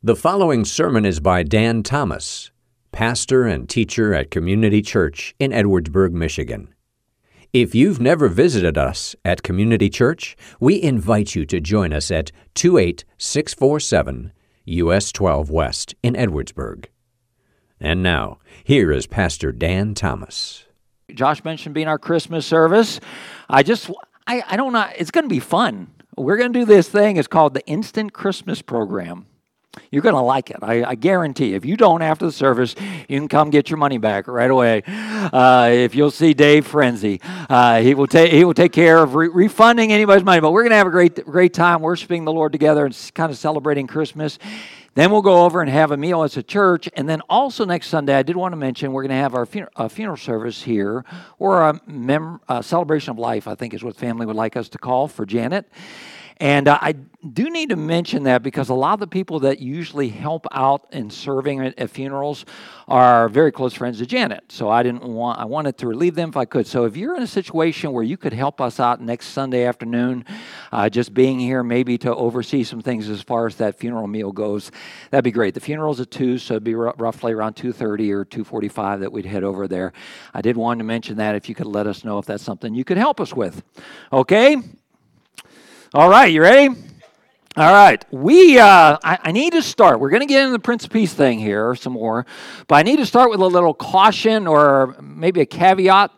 The following sermon is by Dan Thomas, pastor and teacher at Community Church in Edwardsburg, Michigan. If you've never visited us at Community Church, we invite you to join us at 28647 US 12 West in Edwardsburg. And now, here is Pastor Dan Thomas. Josh mentioned being our Christmas service. I just, I, I don't know, it's going to be fun. We're going to do this thing. It's called the Instant Christmas Program. You're going to like it. I, I, guarantee. If you don't after the service, you can come get your money back right away. Uh, if you'll see Dave Frenzy, uh, he will take he will take care of re- refunding anybody's money. But we're going to have a great great time worshiping the Lord together and kind of celebrating Christmas. Then we'll go over and have a meal as a church. And then also next Sunday, I did want to mention we're going to have our funeral, funeral service here, or a, mem- a celebration of life, I think is what family would like us to call for Janet. And uh, I do need to mention that because a lot of the people that usually help out in serving at, at, funerals are very close friends of Janet. So I didn't want I wanted to relieve them if I could. So if you're in a situation where you could help us out next Sunday afternoon, uh, just being here maybe to oversee some things as far as that funeral meal goes, that'd be great. The funeral's at two, so it'd be r- roughly around two thirty or two forty-five that we'd head over there. I did want to mention that if you could let us know if that's something you could help us with. Okay. All right, you ready? All right, we. Uh, I, I, need to start. We're going to get into the Prince of Peace thing here some more, but I need to start with a little caution or maybe a caveat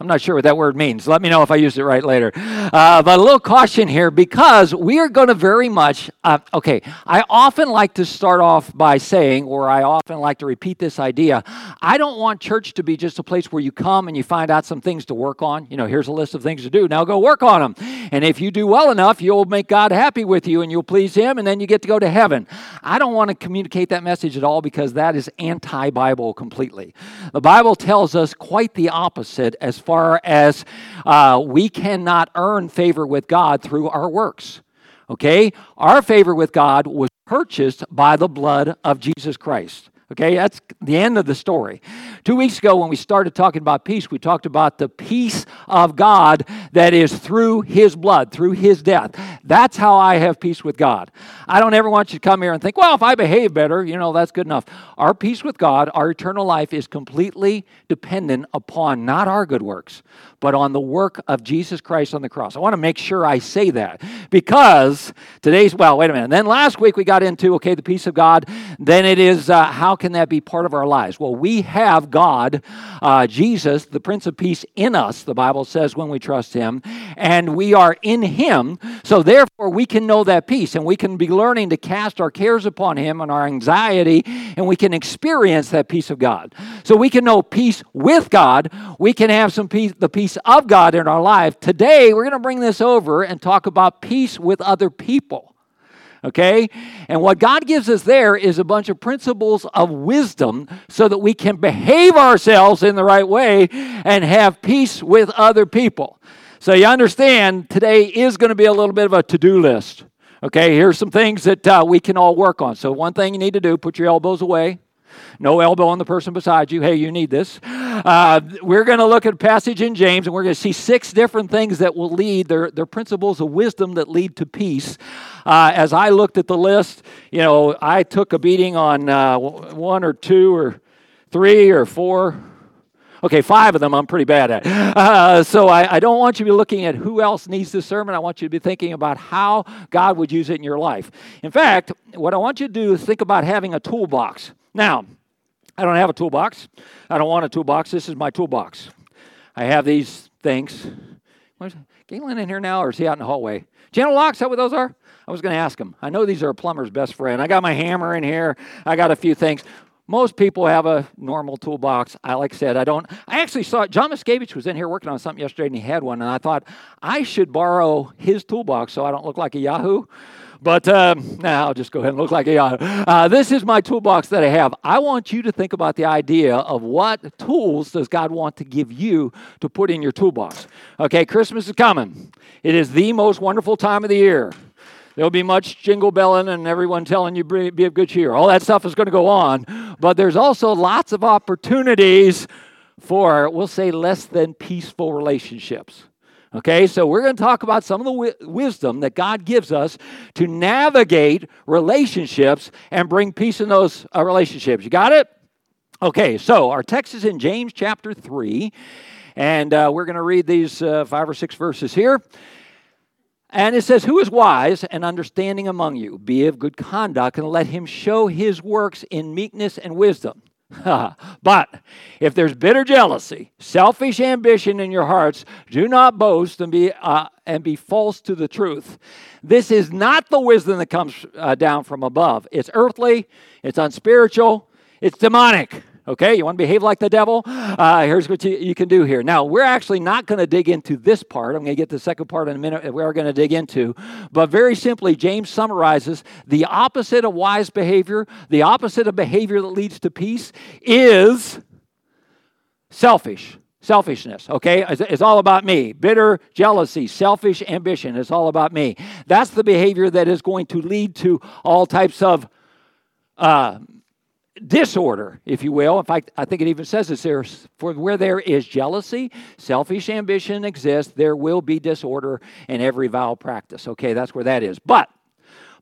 I'm not sure what that word means. Let me know if I use it right later. Uh, but a little caution here because we are going to very much, uh, okay, I often like to start off by saying, or I often like to repeat this idea I don't want church to be just a place where you come and you find out some things to work on. You know, here's a list of things to do. Now go work on them. And if you do well enough, you'll make God happy with you and you'll please Him and then you get to go to heaven. I don't want to communicate that message at all because that is anti Bible completely. The Bible tells us quite the opposite as far as uh, we cannot earn favor with God through our works. Okay? Our favor with God was purchased by the blood of Jesus Christ. Okay, that's the end of the story. Two weeks ago, when we started talking about peace, we talked about the peace of God that is through His blood, through His death. That's how I have peace with God. I don't ever want you to come here and think, well, if I behave better, you know, that's good enough. Our peace with God, our eternal life, is completely dependent upon not our good works, but on the work of Jesus Christ on the cross. I want to make sure I say that because today's, well, wait a minute. And then last week we got into, okay, the peace of God. Then it is, uh, how can that be part of our lives? Well, we have God, uh, Jesus, the Prince of Peace, in us, the Bible says, when we trust Him, and we are in Him. So therefore, we can know that peace and we can be learning to cast our cares upon Him and our anxiety, and we can experience that peace of God. So we can know peace with God. We can have some peace, the peace of God in our life. Today, we're going to bring this over and talk about peace with other people. Okay? And what God gives us there is a bunch of principles of wisdom so that we can behave ourselves in the right way and have peace with other people. So you understand, today is going to be a little bit of a to do list. Okay, here's some things that uh, we can all work on. So, one thing you need to do put your elbows away. No elbow on the person beside you. Hey, you need this. Uh, we're going to look at a passage in James, and we're going to see six different things that will lead. They're, they're principles of wisdom that lead to peace. Uh, as I looked at the list, you know, I took a beating on uh, one or two or three or four. Okay, five of them I'm pretty bad at. Uh, so I, I, don't want you to be looking at who else needs this sermon. I want you to be thinking about how God would use it in your life. In fact, what I want you to do is think about having a toolbox. Now, I don't have a toolbox. I don't want a toolbox. This is my toolbox. I have these things. Where's Galen in here now, or is he out in the hallway? Channel locks, that what those are? I was going to ask him. I know these are a plumber's best friend. I got my hammer in here. I got a few things. Most people have a normal toolbox. I like I said, I don't. I actually saw John Miscavige was in here working on something yesterday, and he had one, and I thought I should borrow his toolbox so I don't look like a Yahoo. But um, now I'll just go ahead and look like a uh, This is my toolbox that I have. I want you to think about the idea of what tools does God want to give you to put in your toolbox. Okay, Christmas is coming. It is the most wonderful time of the year. There'll be much jingle belling and everyone telling you be of good cheer. All that stuff is going to go on. But there's also lots of opportunities for, we'll say, less than peaceful relationships. Okay, so we're going to talk about some of the wi- wisdom that God gives us to navigate relationships and bring peace in those uh, relationships. You got it? Okay, so our text is in James chapter 3, and uh, we're going to read these uh, five or six verses here. And it says, Who is wise and understanding among you? Be of good conduct, and let him show his works in meekness and wisdom. but if there's bitter jealousy, selfish ambition in your hearts, do not boast and be uh, and be false to the truth. This is not the wisdom that comes uh, down from above. It's earthly, it's unspiritual, it's demonic. Okay, you want to behave like the devil? Uh, here's what you, you, can do here. Now, we're actually not going to dig into this part. I'm going to get to the second part in a minute, that we are going to dig into. But very simply, James summarizes the opposite of wise behavior, the opposite of behavior that leads to peace is selfish. Selfishness, okay? It's, it's all about me. Bitter jealousy, selfish ambition. It's all about me. That's the behavior that is going to lead to all types of uh, disorder, if you will. In fact, I think it even says this there for where there is jealousy, selfish ambition exists, there will be disorder in every vile practice. Okay, that's where that is. But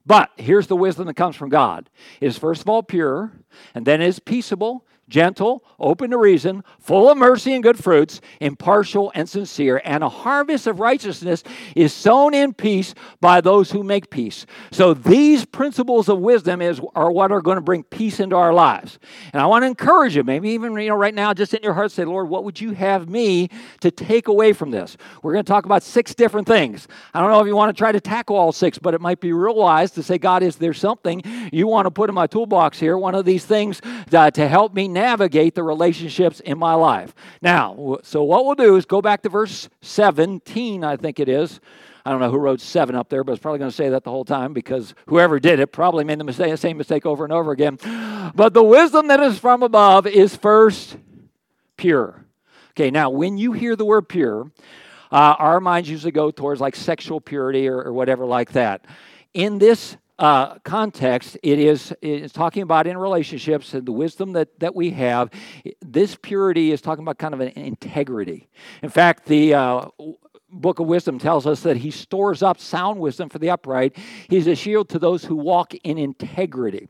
but here's the wisdom that comes from God. It is first of all pure, and then is peaceable, gentle, open to reason, full of mercy and good fruits, impartial and sincere, and a harvest of righteousness is sown in peace by those who make peace. So these principles of wisdom is are what are going to bring peace into our lives. And I want to encourage you, maybe even you know right now, just in your heart, say, Lord, what would you have me to take away from this? We're going to talk about six different things. I don't know if you want to try to tackle all six, but it might be real wise to say, God, is there something you want to put in my toolbox here? One of these things uh, to help me navigate the relationships in my life. Now, so what we'll do is go back to verse 17, I think it is. I don't know who wrote seven up there, but it's probably going to say that the whole time because whoever did it probably made the mistake, same mistake over and over again. But the wisdom that is from above is first pure. Okay, now when you hear the word pure, uh, our minds usually go towards like sexual purity or, or whatever like that. In this uh, context, it is it's talking about in relationships and the wisdom that, that we have. This purity is talking about kind of an integrity. In fact, the uh, book of wisdom tells us that he stores up sound wisdom for the upright. He's a shield to those who walk in integrity.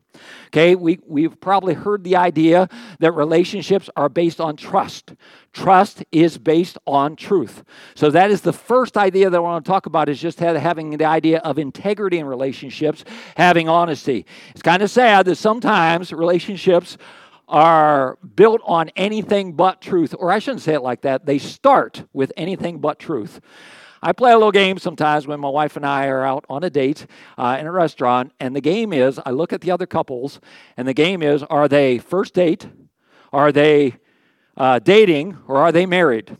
Okay, we, we've probably heard the idea that relationships are based on trust. Trust is based on truth. So that is the first idea that I want to talk about is just having the idea of integrity in relationships, having honesty. It's kind of sad that sometimes relationships are built on anything but truth, or I shouldn't say it like that. They start with anything but truth. I play a little game sometimes when my wife and I are out on a date uh, in a restaurant, and the game is I look at the other couples, and the game is are they first date, are they uh, dating, or are they married?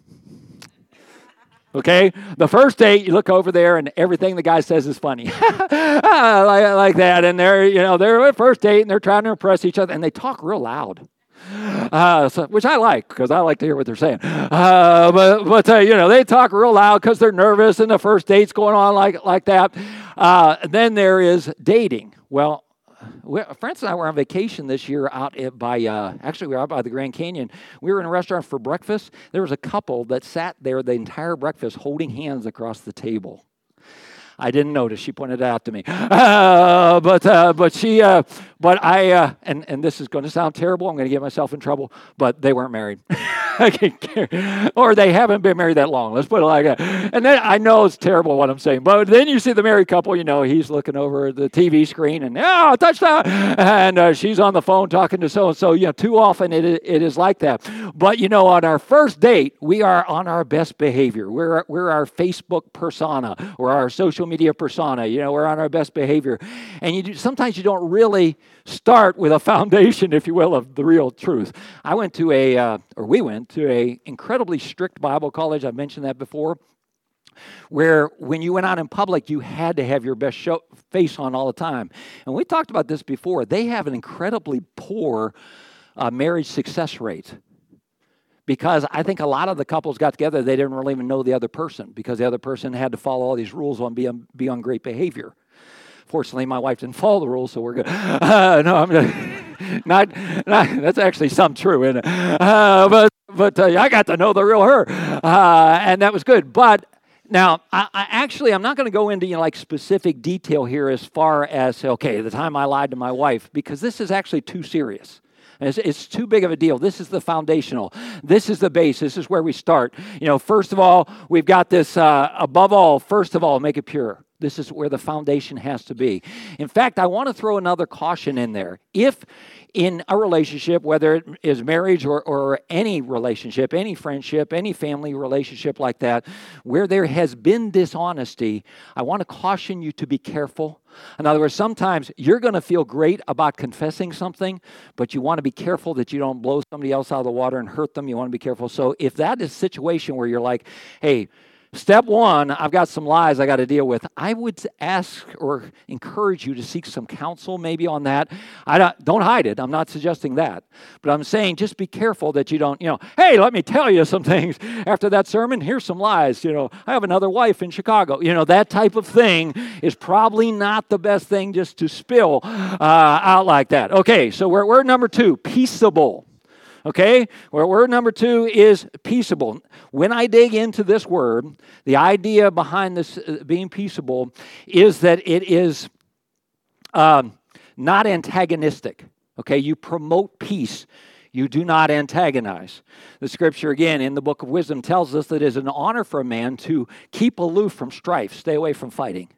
Okay, the first date, you look over there, and everything the guy says is funny, like, like, that. And they're, you know, they're at first date, and they're trying to impress each other, and they talk real loud. Uh, so, which I like because I like to hear what they're saying. Uh, but but uh, you know they talk real loud because they're nervous and the first date's going on like like that. Uh, then there is dating. Well, Francis and I were on vacation this year out at, by, uh, actually, we were out by the Grand Canyon. We were in a restaurant for breakfast. There was a couple that sat there the entire breakfast holding hands across the table. I didn't notice. She pointed it out to me. Uh, but uh, but she uh, but I uh, and and this is going to sound terrible. I'm going to get myself in trouble. But they weren't married. or they haven't been married that long. Let's put it like that. And then I know it's terrible what I'm saying, but then you see the married couple. You know, he's looking over the TV screen and oh, touchdown, and uh, she's on the phone talking to so and so. You know, too often it it is like that. But you know, on our first date, we are on our best behavior. We're we're our Facebook persona or our social media persona. You know, we're on our best behavior, and you do, sometimes you don't really start with a foundation, if you will, of the real truth. I went to a, uh, or we went to a incredibly strict Bible college. I've mentioned that before where when you went out in public, you had to have your best show, face on all the time. And we talked about this before. They have an incredibly poor uh, marriage success rate because I think a lot of the couples got together, they didn't really even know the other person because the other person had to follow all these rules on be be on great behavior. Fortunately, my wife didn't follow the rules, so we're good. Uh, no, I'm not, not, That's actually some true, isn't it? Uh, but but uh, I got to know the real her, uh, and that was good. But Now, I, I actually, I'm not going to go into you know, like specific detail here as far as okay, the time I lied to my wife, because this is actually too serious. It's, it's, too big of a deal. This is the foundational. This is the base. This is where we start. You know, first of all, we've got this. Uh, above all, first of all, make it pure. This is where the foundation has to be. In fact, I want to throw another caution in there. If in a relationship, whether it is marriage or, or any relationship, any friendship, any family relationship like that, where there has been dishonesty, I want to caution you to be careful. In other words, sometimes you're going to feel great about confessing something, but you want to be careful that you don't blow somebody else out of the water and hurt them. You want to be careful. So if that is a situation where you're like, hey, Step one, I've got some lies I got to deal with. I would ask or encourage you to seek some counsel maybe on that. I don't, don't hide it. I'm not suggesting that. But I'm saying just be careful that you don't, you know, hey, let me tell you some things. After that sermon, here's some lies. You know, I have another wife in Chicago. You know, that type of thing is probably not the best thing just to spill uh, out like that. Okay, so we're, we're number two, peaceable. Okay? Word number two is peaceable. When I dig into this word, the idea behind this uh, being peaceable is that it is um, not antagonistic. Okay? You promote peace. You do not antagonize. The scripture, again, in the book of wisdom, tells us that it is an honor for a man to keep aloof from strife, stay away from fighting.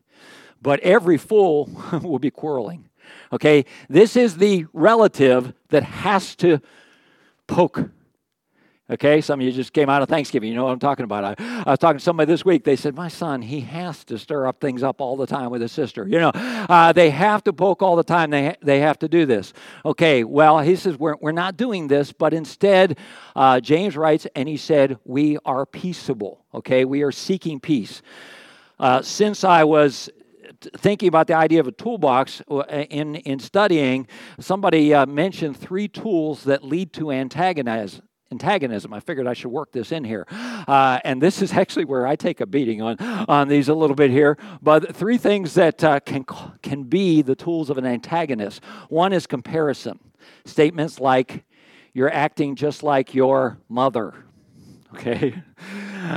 But every fool will be quarreling. Okay? This is the relative that has to poke. Okay, some of you just came out of Thanksgiving. You know what I'm talking about. I, I was talking to somebody this week. They said, My son, he has to stir up things up all the time with his sister. You know, uh, they have to poke all the time. They, ha- they have to do this. Okay, well, he says, We're, we're not doing this, but instead, uh, James writes, and he said, We are peaceable. Okay, we are seeking peace. Uh, since I was thinking about the idea of a toolbox uh, in, in studying, somebody uh, mentioned three tools that lead to antagonize, antagonism. I figured I should work this in here. Uh, and this is actually where I take a beating on, on these a little bit here. But three things that uh, can, can be the tools of an antagonist one is comparison. Statements like, you're acting just like your mother. Okay?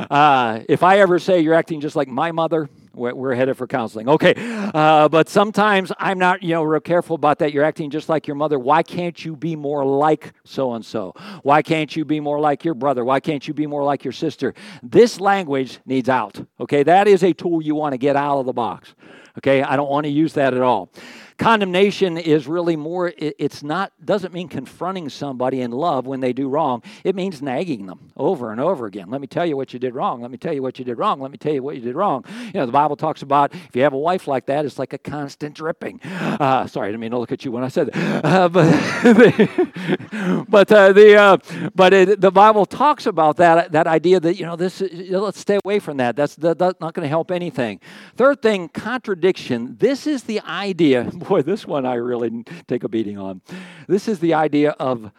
Uh, if I ever say you're acting just like my mother, we're headed for counseling. Okay, uh, but sometimes I'm not, you know, real careful about that. You're acting just like your mother. Why can't you be more like so and so? Why can't you be more like your brother? Why can't you be more like your sister? This language needs out. Okay, that is a tool you want to get out of the box. Okay, I don't want to use that at all. Condemnation is really more, it's not, doesn't mean confronting somebody in love when they do wrong. It means nagging them over and over again. Let me tell you what you did wrong. Let me tell you what you did wrong. Let me tell you what you did wrong. You know, the Bible talks about if you have a wife like that, it's like a constant dripping. Uh, sorry, I didn't mean to look at you when I said that. Uh, but but uh, the uh, but it, the Bible talks about that that idea that you know this let's stay away from that. That's, that, that's not going to help anything. Third thing, contradiction. This is the idea boy, this one I really take a beating on. This is the idea of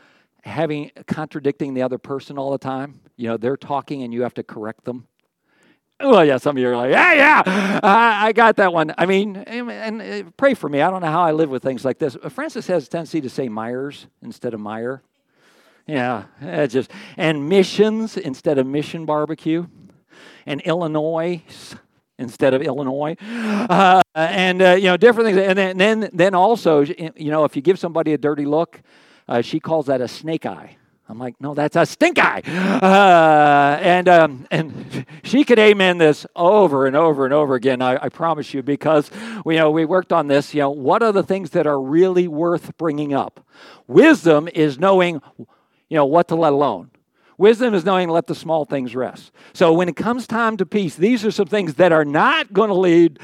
having contradicting the other person all the time. You know, they're talking and you have to correct them. Well, yeah, some of you are like, yeah, yeah, I, got that one. I mean, and, and, uh, pray for me. I don't know how I live with things like this. Francis has a tendency to say Meijers instead of Meijer. Yeah, it's just and missions instead of mission barbecue, and Illinois instead of Illinois, uh, and uh, you know different things. And then, then, then also, you know, if you give somebody a dirty look, uh, she calls that a snake eye. I'm like, no, that's a stink eye. Uh, and um, and she could amen this over and over and over again. I, I promise you, because you know we worked on this. You know, what are the things that are really worth bringing up? Wisdom is knowing, you know, what to let alone. Wisdom is knowing let the small things rest. So when it comes time to peace, these are some things that are not going to lead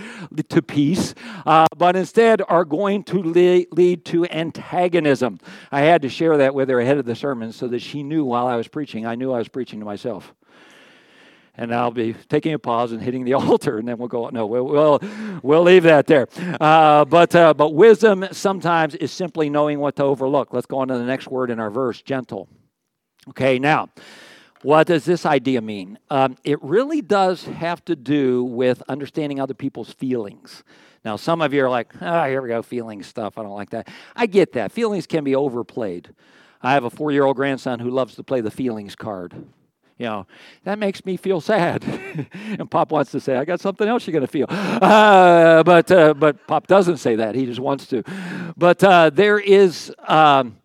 to peace, uh, but instead are going to lead, to antagonism. I had to share that with her ahead of the sermon so that she knew while I was preaching, I knew I was preaching to myself. And I'll be taking a pause and hitting the altar, and then we'll go. No, we'll we'll, we'll leave that there. Uh, but uh, but wisdom sometimes is simply knowing what to overlook. Let's go on to the next word in our verse: gentle. Okay, now, what does this idea mean? Um, it really does have to do with understanding other people's feelings. Now, some of you are like, ah, oh, here we go, feelings stuff. I don't like that. I get that. Feelings can be overplayed. I have a four year old grandson who loves to play the feelings card. You know, that makes me feel sad. and Pop wants to say, I got something else you're going to feel. Uh, but, uh, but Pop doesn't say that. He just wants to. But uh, there is. Um,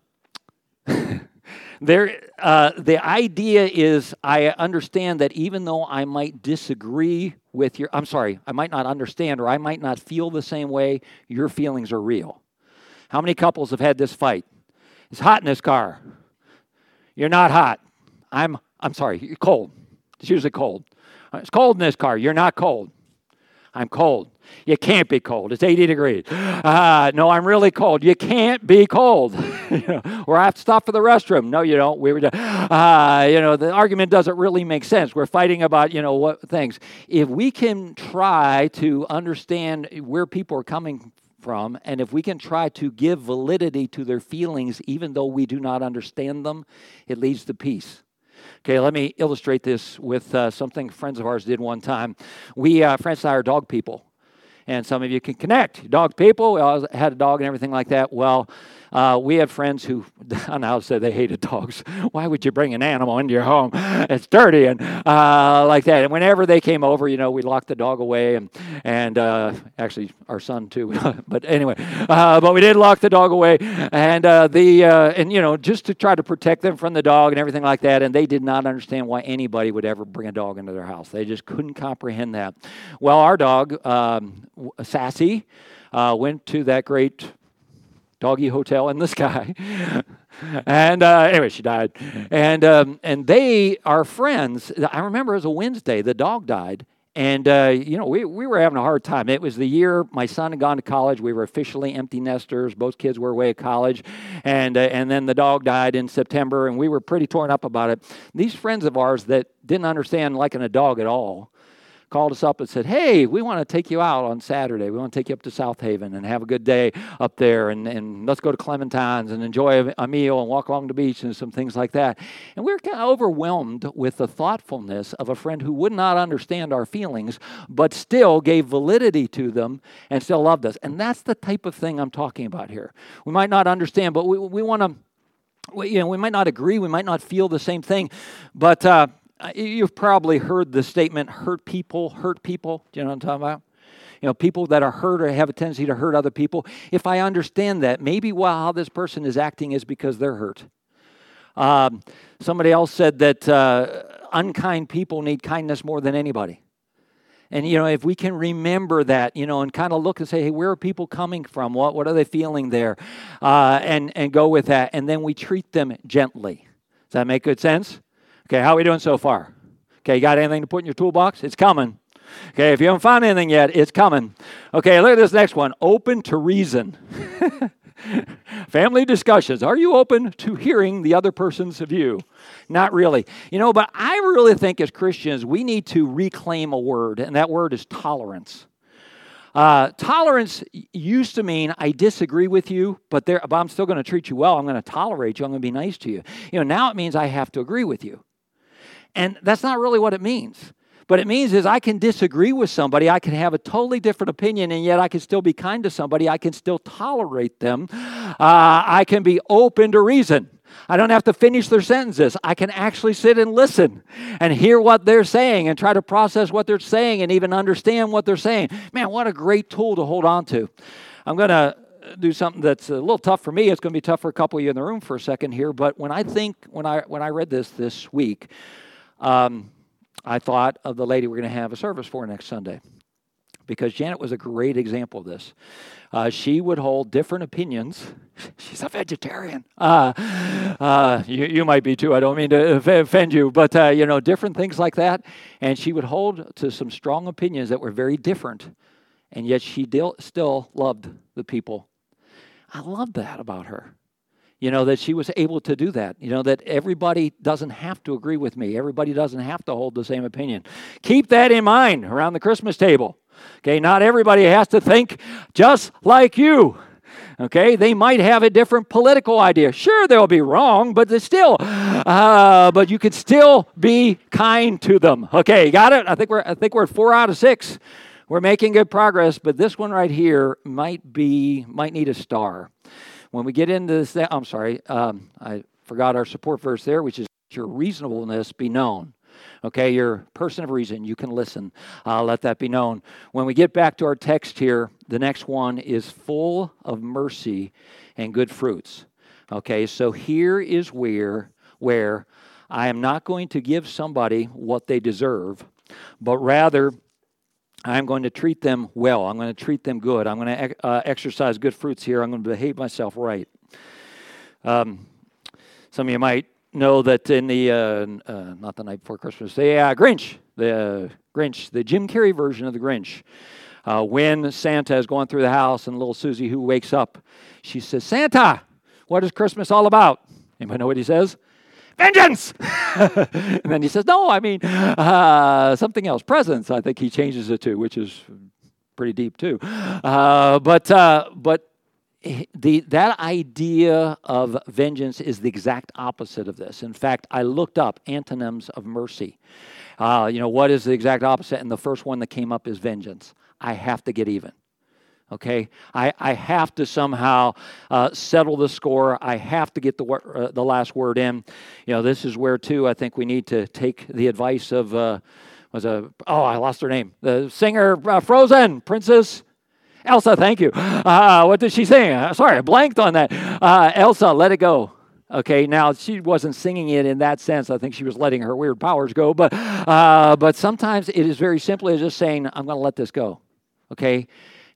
there, uh, the idea is I understand that even though I might disagree with your, I'm sorry, I might not understand or I might not feel the same way, your feelings are real. How many couples have had this fight? It's hot in this car. You're not hot. I'm I'm sorry, you're cold. It's usually cold. It's cold in this car. You're not cold. I'm cold. You can't be cold. It's 80 degrees. Uh, no, I'm really cold. You can't be cold. or I have to stop for the restroom. No, you don't. We were, uh, you know, the argument doesn't really make sense. We're fighting about, you know, what things. If we can try to understand where people are coming from, and if we can try to give validity to their feelings, even though we do not understand them, it leads to peace. Okay, let me illustrate this with uh, something friends of ours did one time. We, uh, friends and I are dog people. And some of you can connect. Dog people, we all had a dog and everything like that. Well, uh, we had friends who, I now say they hated dogs. Why would you bring an animal into your home? It's dirty and uh, like that. And whenever they came over, you know, we locked the dog away and and uh, actually our son too. but anyway, uh, but we did lock the dog away and uh, the uh, and you know just to try to protect them from the dog and everything like that. And they did not understand why anybody would ever bring a dog into their house. They just couldn't comprehend that. Well, our dog, um, Sassy, went to that great doggy hotel in the sky. and uh, anyway, she died. And um, and they are friends. I remember it was a Wednesday. The dog died. And, uh, you know, we, we were having a hard time. It was the year my son had gone to college. We were officially empty nesters. Both kids were away at college. And, uh, and then the dog died in September, and we were pretty torn up about it. These friends of ours that didn't understand liking a dog at all called us up and said, Hey, we want to take you out on Saturday. We want to take you up to South Haven and have a good day up there. And, and let's go to Clementine's and enjoy a, meal and walk along the beach and some things like that. And we were kind of overwhelmed with the thoughtfulness of a friend who would not understand our feelings, but still gave validity to them and still loved us. And that's the type of thing I'm talking about here. We might not understand, but we, we want to. We, you know, we might not agree, we might not feel the same thing, but uh, You've probably heard the statement, hurt people, hurt people. Do you know what I'm talking about? You know, people that are hurt or have a tendency to hurt other people. If I understand that, maybe while how this person is acting is because they're hurt. Um, somebody else said that uh, unkind people need kindness more than anybody. And, you know, if we can remember that, you know, and kind of look and say, hey, where are people coming from? What, what are they feeling there? Uh, and, and go with that. And then we treat them gently. Does that make good sense? Okay, how are we doing so far? Okay, you got anything to put in your toolbox? It's coming. Okay, if you haven't found anything yet, it's coming. Okay, look at this next one open to reason. Family discussions. Are you open to hearing the other person's view? Not really. You know, but I really think as Christians, we need to reclaim a word, and that word is tolerance. Uh, tolerance used to mean I disagree with you, but, there, but I'm still going to treat you well. I'm going to tolerate you. I'm going to be nice to you. You know, now it means I have to agree with you. And that's not really what it means. But it means is I can disagree with somebody, I can have a totally different opinion, and yet I can still be kind to somebody. I can still tolerate them. Uh, I can be open to reason. I don't have to finish their sentences. I can actually sit and listen and hear what they're saying and try to process what they're saying and even understand what they're saying. Man, what a great tool to hold on to. I'm going to do something that's a little tough for me. It's going to be tough for a couple of you in the room for a second here. But when I think, when I when I read this this week, um, I thought of the lady we're going to have a service for next Sunday because Janet was a great example of this. Uh, she would hold different opinions. She's a vegetarian. Uh, uh, you, you might be too. I don't mean to offend you, but uh, you know, different things like that. And she would hold to some strong opinions that were very different, and yet she still loved the people. I love that about her you know, that she was able to do that. You know, that everybody doesn't have to agree with me, everybody doesn't have to hold the same opinion. Keep that in mind around the Christmas table. Okay, not everybody has to think just like you. Okay, they might have a different political idea. Sure, they'll be wrong, but they still, uh, but you could still be kind to them. Okay, got it? I think we're I think we're at four out of six. We're making good progress, but this one right here might be might need a star. When we get into this, I'm sorry, um, I forgot our support verse there, which is your reasonableness be known. Okay, you're a person of reason. You can listen. Let that be known. When we get back to our text here, the next one is full of mercy and good fruits. Okay, so here is where where I am not going to give somebody what they deserve, but rather I'm going to treat them well. I'm going to treat them good. I'm going to uh, exercise good fruits here. I'm going to behave myself right. Um, some of you might know that in the, uh, uh, not the night before Christmas, the uh, Grinch, the Grinch, the Jim Carrey version of the Grinch, uh, when Santa is going through the house and little Susie who wakes up, she says, Santa, what is Christmas all about? Anybody know what he says? Vengeance. and then he says, no, I mean uh, something else, presents. I think he changes it to, which is pretty deep too. Uh, but uh, but the that idea of vengeance is the exact opposite of this. In fact, I looked up antonyms of mercy. Uh, you know what is the exact opposite? And the first one that came up is vengeance. I have to get even okay? I, I have to somehow uh, settle the score. I have to get the, uh, the last word in. You know this is where too i think we need to take the advice of uh, was a oh i lost her name. The singer uh, frozen princess elsa. Thank you. Uh, what did she sing? Uh, sorry i blanked on that. Elsa let it go. Okay, now she wasn't singing it in that sense. I think she was letting her weird powers go. But, but sometimes it is very simply just saying, I'm going to let this go. Okay,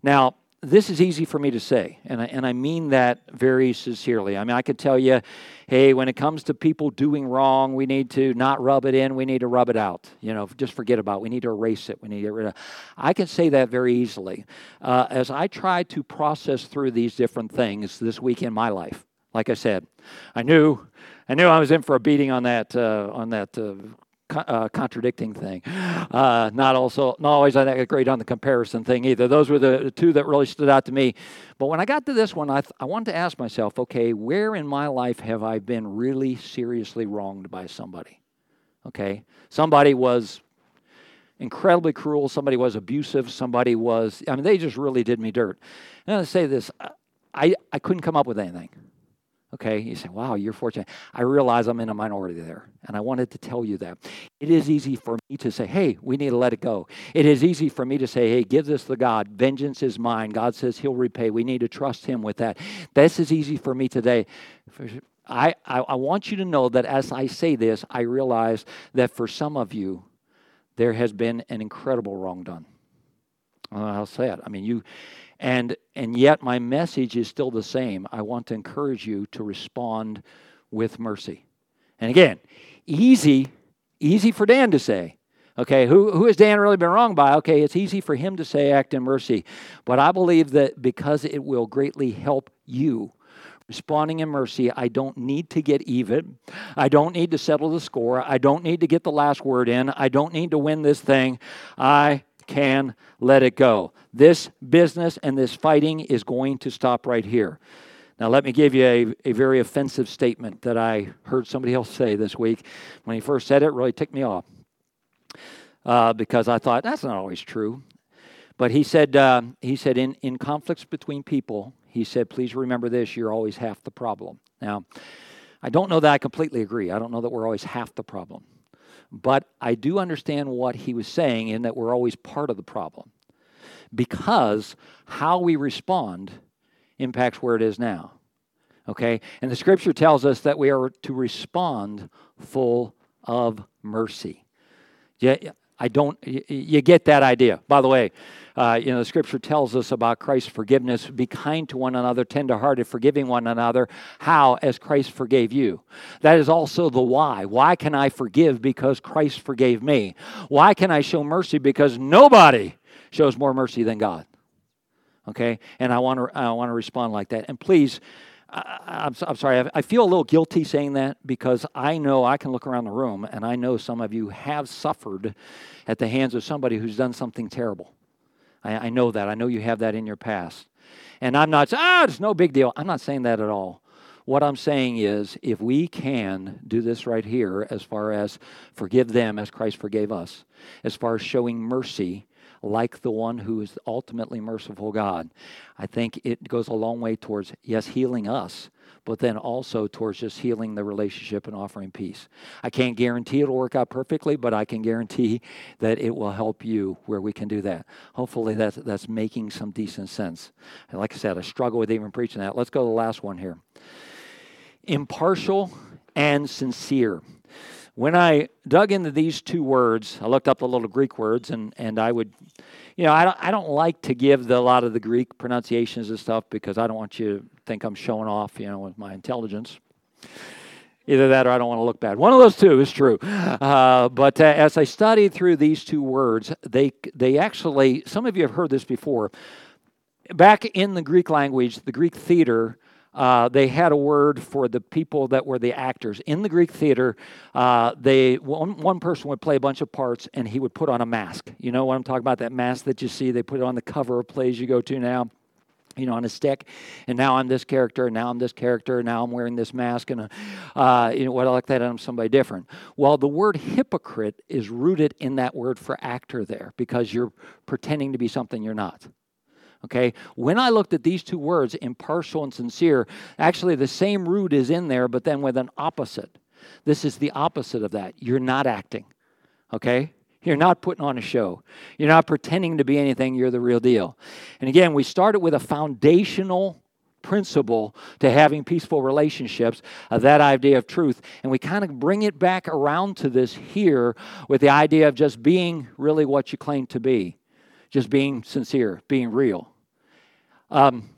now this is easy for me to say, and I, and I mean that very sincerely. I mean, I could tell you, hey, when it comes to people doing wrong, we need to not rub it in, we need to rub it out. You know, just forget about it. We need to erase it. We need to get rid of it. I can say that very easily. Uh, as I try to process through these different things this week in my life, like I said, I knew I knew I was in for a beating on that uh, on that uh, uh, contradicting thing. Uh, not also not always I that great on the comparison thing either. Those were the two that really stood out to me. But when I got to this one, I, th- I wanted to ask myself, okay, where in my life have I been really seriously wronged by somebody? Okay, somebody was incredibly cruel. Somebody was abusive. Somebody was. I mean, they just really did me dirt. And I say this, I I couldn't come up with anything. Okay, you say, wow, you're fortunate. I realize I'm in a minority there, and I wanted to tell you that. It is easy for me to say, hey, we need to let it go. It is easy for me to say, hey, give this to God. Vengeance is mine. God says He'll repay. We need to trust Him with that. This is easy for me today. I, I, I want you to know that as I say this, I realize that for some of you, there has been an incredible wrong done. I'll say it. I mean, you and, and yet, my message is still the same. I want to encourage you to respond with mercy. And again, easy, easy for Dan to say. Okay, who, who has Dan really been wrong by? Okay, it's easy for him to say act in mercy. But I believe that because it will greatly help you responding in mercy, I don't need to get even. I don't need to settle the score. I don't need to get the last word in. I don't need to win this thing. I can let it go. This business and this fighting is going to stop right here. Now, let me give you a, a very offensive statement that I heard somebody else say this week. When he first said it, it really ticked me off uh, because I thought that's not always true. But he said, uh, he said in, in conflicts between people, he said, please remember this, you're always half the problem. Now, I don't know that I completely agree. I don't know that we're always half the problem. But I do understand what he was saying in that we're always part of the problem because how we respond impacts where it is now. Okay? And the scripture tells us that we are to respond full of mercy. Yeah, I don't, you get that idea. By the way, uh, you know, the scripture tells us about Christ's forgiveness. Be kind to one another, tenderhearted, forgiving one another. How? As Christ forgave you. That is also the why. Why can I forgive? Because Christ forgave me. Why can I show mercy? Because nobody shows more mercy than God. Okay? And I want to, I want to respond like that. And please, I, am I'm sorry, I feel a little guilty saying that because I know I can look around the room and I know some of you have suffered at the hands of somebody who's done something terrible. I, I know that. I know you have that in your past. And I'm not, ah, it's no big deal. I'm not saying that at all. What I'm saying is, if we can do this right here, as far as forgive them as Christ forgave us, as far as showing mercy like the one who is ultimately merciful God, I think it goes a long way towards, yes, healing us, but then also towards just healing the relationship and offering peace. I can't guarantee it'll work out perfectly, but I can guarantee that it will help you where we can do that. Hopefully, that's, that's making some decent sense. And like I said, I struggle with even preaching that. Let's go to the last one here impartial and sincere. When I dug into these two words, I looked up the little Greek words, and, and I would, you know, I don't, I don't like to give the, a lot of the Greek pronunciations and stuff because I don't want you to think I'm showing off, you know, with my intelligence. Either that or I don't want to look bad. One of those two is true. Uh, but uh, as I studied through these two words, they, they actually, some of you have heard this before. Back in the Greek language, the Greek theater, uh, they had a word for the people that were the actors. In the Greek theater, uh, they one, one person would play a bunch of parts and he would put on a mask. You know what I'm talking about? That mask that you see, they put it on the cover of plays you go to now you know, on a stick, and now I'm this character, and now I'm this character, and now I'm wearing this mask, and uh, you know what I like that I'm somebody different. Well, the word hypocrite is rooted in that word for actor there because you're pretending to be something you're not. Okay, when I looked at these two words, impartial and sincere, actually the same root is in there, but then with an opposite. This is the opposite of that. You're not acting. Okay? You're not putting on a show. You're not pretending to be anything. You're the real deal. And again, we started with a foundational principle to having peaceful relationships, uh, that idea of truth. And we kind of bring it back around to this here with the idea of just being really what you claim to be, just being sincere, being real. Um,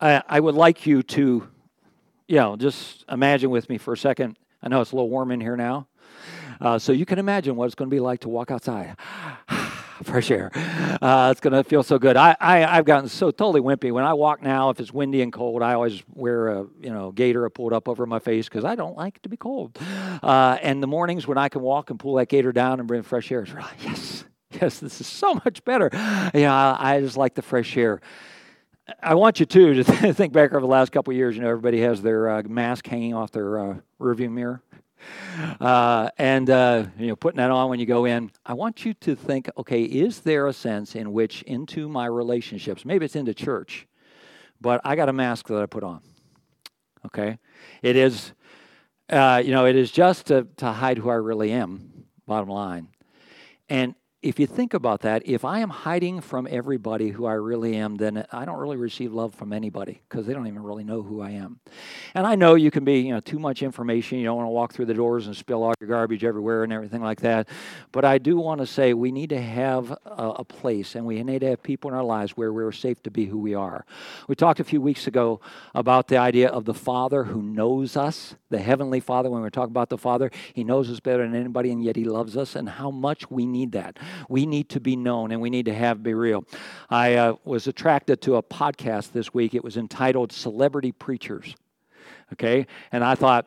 I, I would like you to, you know, just imagine with me for a second. I know it's a little warm in here now. Uh, so you can imagine what it's going to be like to walk outside. Fresh air. Uh, it's going to feel so good. I, I, have gotten so totally wimpy. When I walk now, if it's windy and cold, I always wear a you know gaiter pulled up over my face because I don't like to be cold. Uh, and the mornings when I can walk and pull that gaiter down and bring fresh air, it's really, yes, yes, this is so much better. You know, I, just like the fresh air. I want you too to think back over the last couple of years. You know, everybody has their uh, mask hanging off their uh, rearview mirror. Uh, and uh, you know, putting that on when you go in. I want you to think, okay, is there a sense in which into my relationships, maybe it's into church, but I got a mask that I put on. Okay, it is, uh, you know, it is just to, to hide who I really am. Bottom line, and if you think about that, if I am hiding from everybody who I really am, then I don't really receive love from anybody because they don't even really know who I am. And I know you can be, you know, too much information. You don't want to walk through the doors and spill all your garbage everywhere and everything like that. But I do want to say we need to have a, a place and we need to have people in our lives where we're safe to be who we are. We talked a few weeks ago about the idea of the Father who knows us, the Heavenly Father. When we are talking about the Father, He knows us better than anybody, and yet He loves us, and how much we need that. We need to be known and we need to have be real. I uh, was attracted to a podcast this week. It was entitled Celebrity Preachers. Okay? And I thought,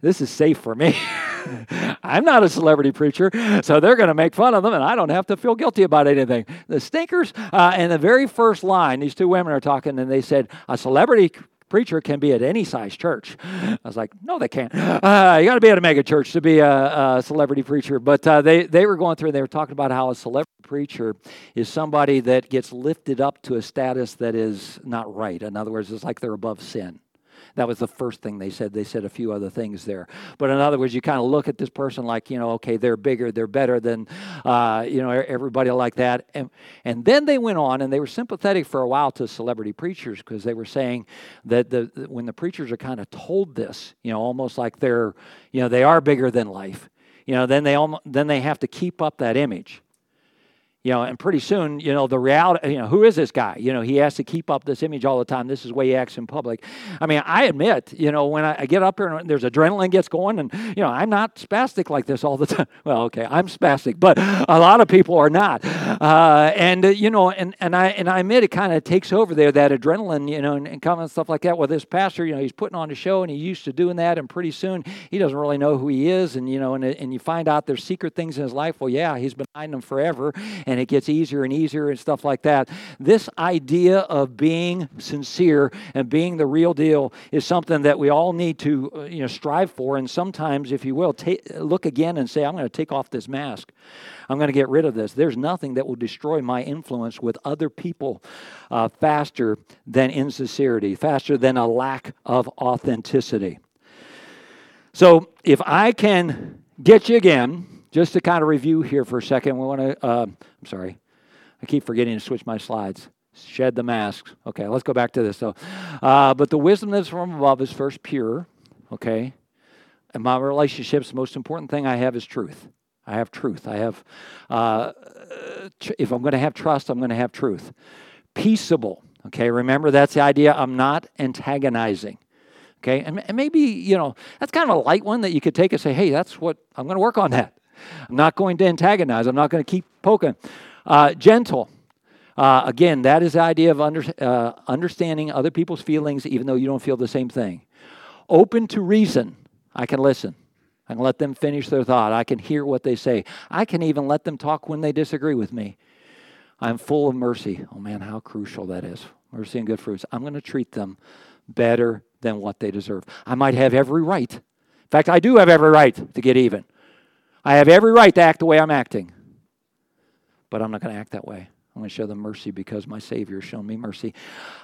this is safe for me. I'm not a celebrity preacher, so they're going to make fun of them, and I don't have to feel guilty about anything. The stinkers, uh, and the very first line, these two women are talking, and they said, A celebrity preacher can be at any size church. I was like, no, they can't. Uh, you got to be at a mega church to be a, a celebrity preacher. But uh, they, they were going through, and they were talking about how a celebrity preacher is somebody that gets lifted up to a status that is not right. In other words, it's like they're above sin. That was the first thing they said. They said a few other things there. But in other words, you kind of look at this person like, you know, okay, they're bigger, they're better than, uh, you know, everybody like that. And, and then they went on and they were sympathetic for a while to celebrity preachers because they were saying that the, when the preachers are kind of told this, you know, almost like they're, you know, they are bigger than life, you know, then they, almost, then they have to keep up that image you know, and pretty soon, you know, the reality, you know, who is this guy? You know, he has to keep up this image all the time. This is the way he acts in public. I mean, I admit, you know, when I, get up here and there's adrenaline gets going, and you know, I'm not spastic like this all the time. Well, okay, I'm spastic, but a lot of people are not. Uh, and uh, you know, and and I and I admit it kind of takes over there that adrenaline, you know, and, and and stuff like that. Well, this pastor, you know, he's putting on a show and he's used to doing that, and pretty soon he doesn't really know who he is, and you know, and and you find out there's secret things in his life. Well, yeah, he's been hiding them forever, and and it gets easier and easier and stuff like that. This idea of being sincere and being the real deal is something that we all need to uh, you know strive for. And sometimes, if you will, take, look again and say, "I'm going to take off this mask. I'm going to get rid of this." There's nothing that will destroy my influence with other people uh, faster than insincerity, faster than a lack of authenticity. So, if I can get you again just to kind of review here for a second, we want to, uh, I'm sorry, I keep forgetting to switch my slides. Shed the masks. Okay, let's go back to this. So, uh, but the wisdom that's from above is first pure. Okay, and my relationships, the most important thing I have is truth. I have truth. I have, uh, if I'm going to have trust, I'm going to have truth. Peaceable. Okay, remember that's the idea. I'm not antagonizing. Okay, and maybe, you know, that's kind of a light one that you could take and say, hey, that's what I'm going to work on that. I'm not going to antagonize. I'm not going to keep poking. Uh, gentle. Uh, again, that is the idea of under, uh, understanding other people's feelings, even though you don't feel the same thing. Open to reason. I can listen. I can let them finish their thought. I can hear what they say. I can even let them talk when they disagree with me. I'm full of mercy. Oh man, how crucial that is. Mercy and good fruits. I'm going to treat them better than what they deserve. I might have every right. In fact, I do have every right to get even. I have every right to act the way I'm acting, but I'm not going to act that way. I'm going to show them mercy because my Savior has shown me mercy.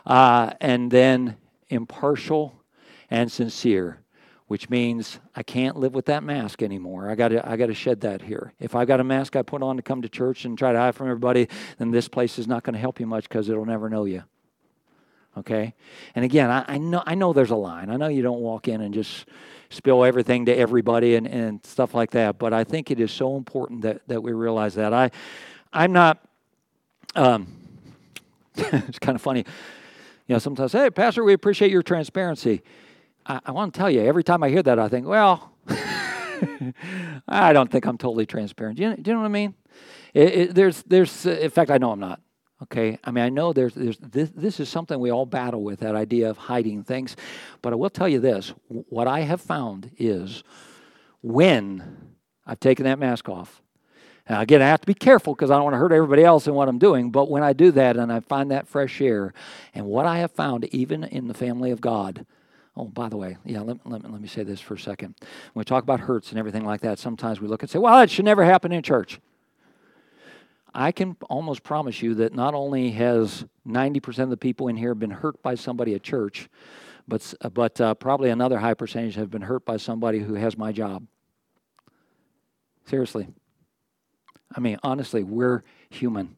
Uh, and then impartial and sincere, which means I can't live with that mask anymore. I got to I got to shed that here. If I've got a mask I put on to come to church and try to hide from everybody, then this place is not going to help you much because it'll never know you. Okay, and again, I, I know I know there's a line. I know you don't walk in and just spill everything to everybody and, and stuff like that. But I think it is so important that, that we realize that. I, I'm not, um, it's kind of funny. You know, sometimes, hey, Pastor, we appreciate your transparency. I, I want to tell you, every time I hear that, I think, well, I don't think I'm totally transparent. Do you, do you know what I mean? It, it, there's, there's, in fact, I know I'm not. Okay, I mean, I know there's, there's this, this is something we all battle with that idea of hiding things, but I will tell you this what I have found is when I've taken that mask off, and again, I have to be careful because I don't want to hurt everybody else in what I'm doing, but when I do that and I find that fresh air, and what I have found even in the family of God, Oh, by the way, yeah, let, let, let me say this for a second. When we talk about hurts and everything like that, sometimes we look and say, well, that should never happen in church. I can almost promise you that not only has 90% of the people in here been hurt by somebody at church, but, but uh, probably another high percentage have been hurt by somebody who has my job. Seriously. I mean, honestly, we're human.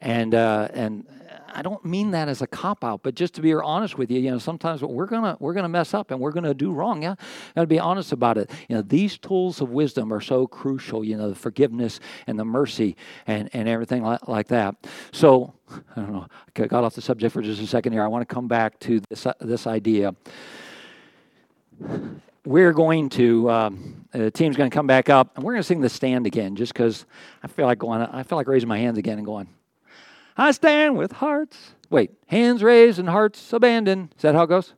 And, uh, and I don't mean that as a cop out, but just to be honest with you, you know, sometimes we're gonna we're gonna mess up and we're gonna do wrong. Yeah, gotta be honest about it. You know, these tools of wisdom are so crucial. You know, the forgiveness and the mercy and and everything like, like that. So I don't know. I got off the subject for just a second here. I want to come back to this uh, this idea we're going to um, the team's going to come back up and we're going to sing the stand again just because i feel like going i feel like raising my hands again and going I stand with hearts. Wait, hands raised and hearts abandoned. Is that how it goes?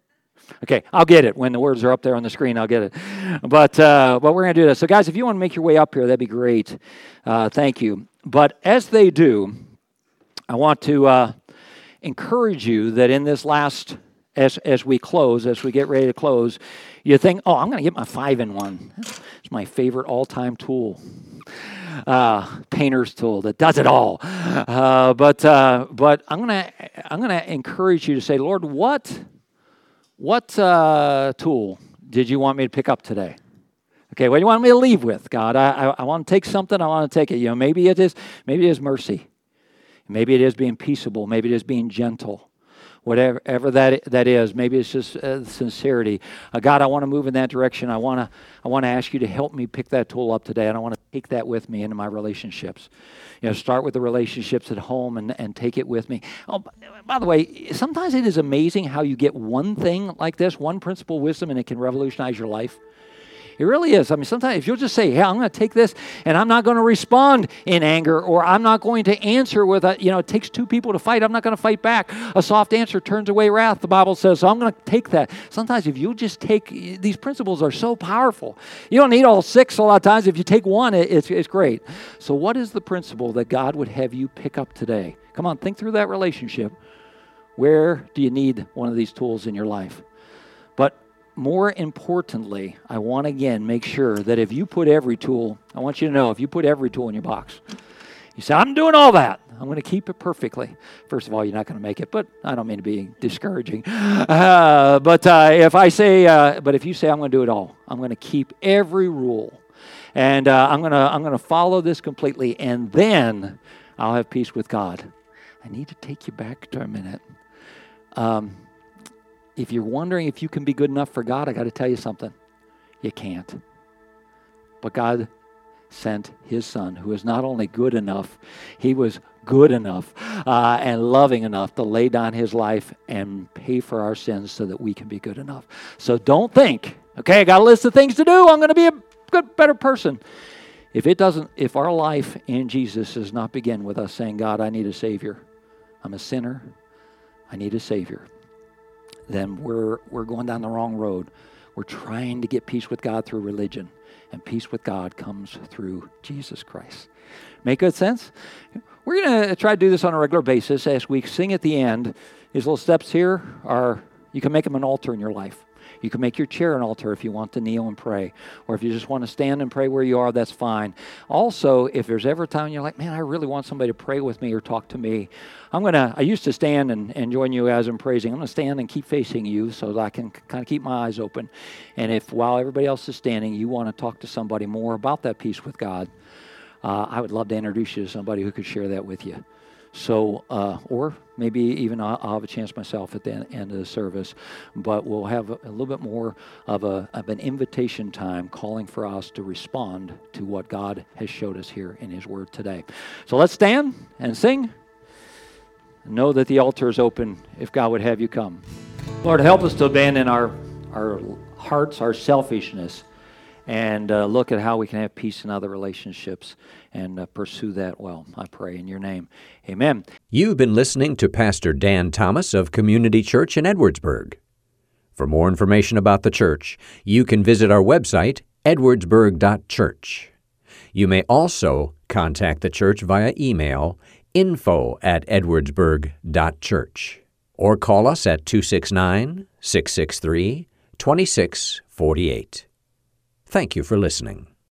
Okay, I'll get it when the words are up there on the screen. I'll get it. But uh, but we're going to do this. So, guys, if you want to make your way up here, that'd be great. Uh, thank you. But as they do, I want to uh, encourage you that in this last, as as we close, as we get ready to close, you think, oh, I'm going to get my five in one. It's my favorite all time tool uh, painter's tool that does it all. Uh, but uh, but I'm gonna I'm gonna encourage you to say, Lord, what what uh, tool did you want me to pick up today? Okay, what do you want me to leave with, God? I, I, I want to take something. I want to take it. You know, maybe it is maybe it is mercy. Maybe it is being peaceable. Maybe it is being gentle whatever that that is. Maybe it's just uh, sincerity. Uh, God, I want to move in that direction. I want to I want to ask you to help me pick that tool up today, and I want to take that with me into my relationships. You know, start with the relationships at home and, and take it with me. Oh, by the way, sometimes it is amazing how you get one thing like this, one principle wisdom, and it can revolutionize your life. It really is. I mean, sometimes if you'll just say, hey, I'm going to take this, and I'm not going to respond in anger, or I'm not going to answer with a," you know, it takes two people to fight. I'm not going to fight back. A soft answer turns away wrath. The Bible says, so I'm going to take that. Sometimes if you'll just take these principles are so powerful. You don't need all six a lot of times. If you take one, it's it's great. So, what is the principle that God would have you pick up today? Come on, think through that relationship. Where do you need one of these tools in your life? More importantly, I want to again make sure that if you put every tool, I want you to know if you put every tool in your box, you say, I'm doing all that. I'm going to keep it perfectly. First of all, you're not going to make it, but I don't mean to be discouraging. Uh, but uh, if I say, uh, but if you say, I'm going to do it all, I'm going to keep every rule, and uh, I'm going to I'm going to follow this completely, and then I'll have peace with God. I need to take you back to a minute. Um, if you're wondering if you can be good enough for God, I got to tell you something. You can't. But God sent his son, who is not only good enough, he was good enough uh, and loving enough to lay down his life and pay for our sins so that we can be good enough. So don't think, okay, I got a list of things to do. I'm going to be a good, better person. If it doesn't, if our life in Jesus does not begin with us saying, God, I need a Savior, I'm a sinner, I need a Savior, then we're, we're going down the wrong road. We're trying to get peace with God through religion, and peace with God comes through Jesus Christ. Make good sense? We're going to try to do this on a regular basis as we sing at the end. These little steps here are, you can make them an altar in your life. You can make your chair an altar if you want to kneel and pray. Or if you just want to stand and pray where you are, that's fine. Also, if there's ever a time you're like, man, I really want somebody to pray with me or talk to me, I'm going to, I used to stand and, and join you as I'm praising. I'm going to stand and keep facing you so that I can kind of keep my eyes open. And if while everybody else is standing, you want to talk to somebody more about that peace with God, uh, I would love to introduce you to somebody who could share that with you. So, uh, or maybe even I'll, have a chance myself at the end of the service, but we'll have a, a little bit more of, a, of an invitation time calling for us to respond to what God has showed us here in His Word today. So let's stand and sing. Know that the altar is open if God would have you come. Lord, help us to abandon our, our hearts, our selfishness and uh, look at how we can have peace in other relationships and uh, pursue that well. I pray in your name. Amen. You've been listening to Pastor Dan Thomas of Community Church in Edwardsburg. For more information about the church, you can visit our website, edwardsburg.church. You may also contact the church via email info at edwardsburg.church or call us at 269 663 2648. Thank you for listening.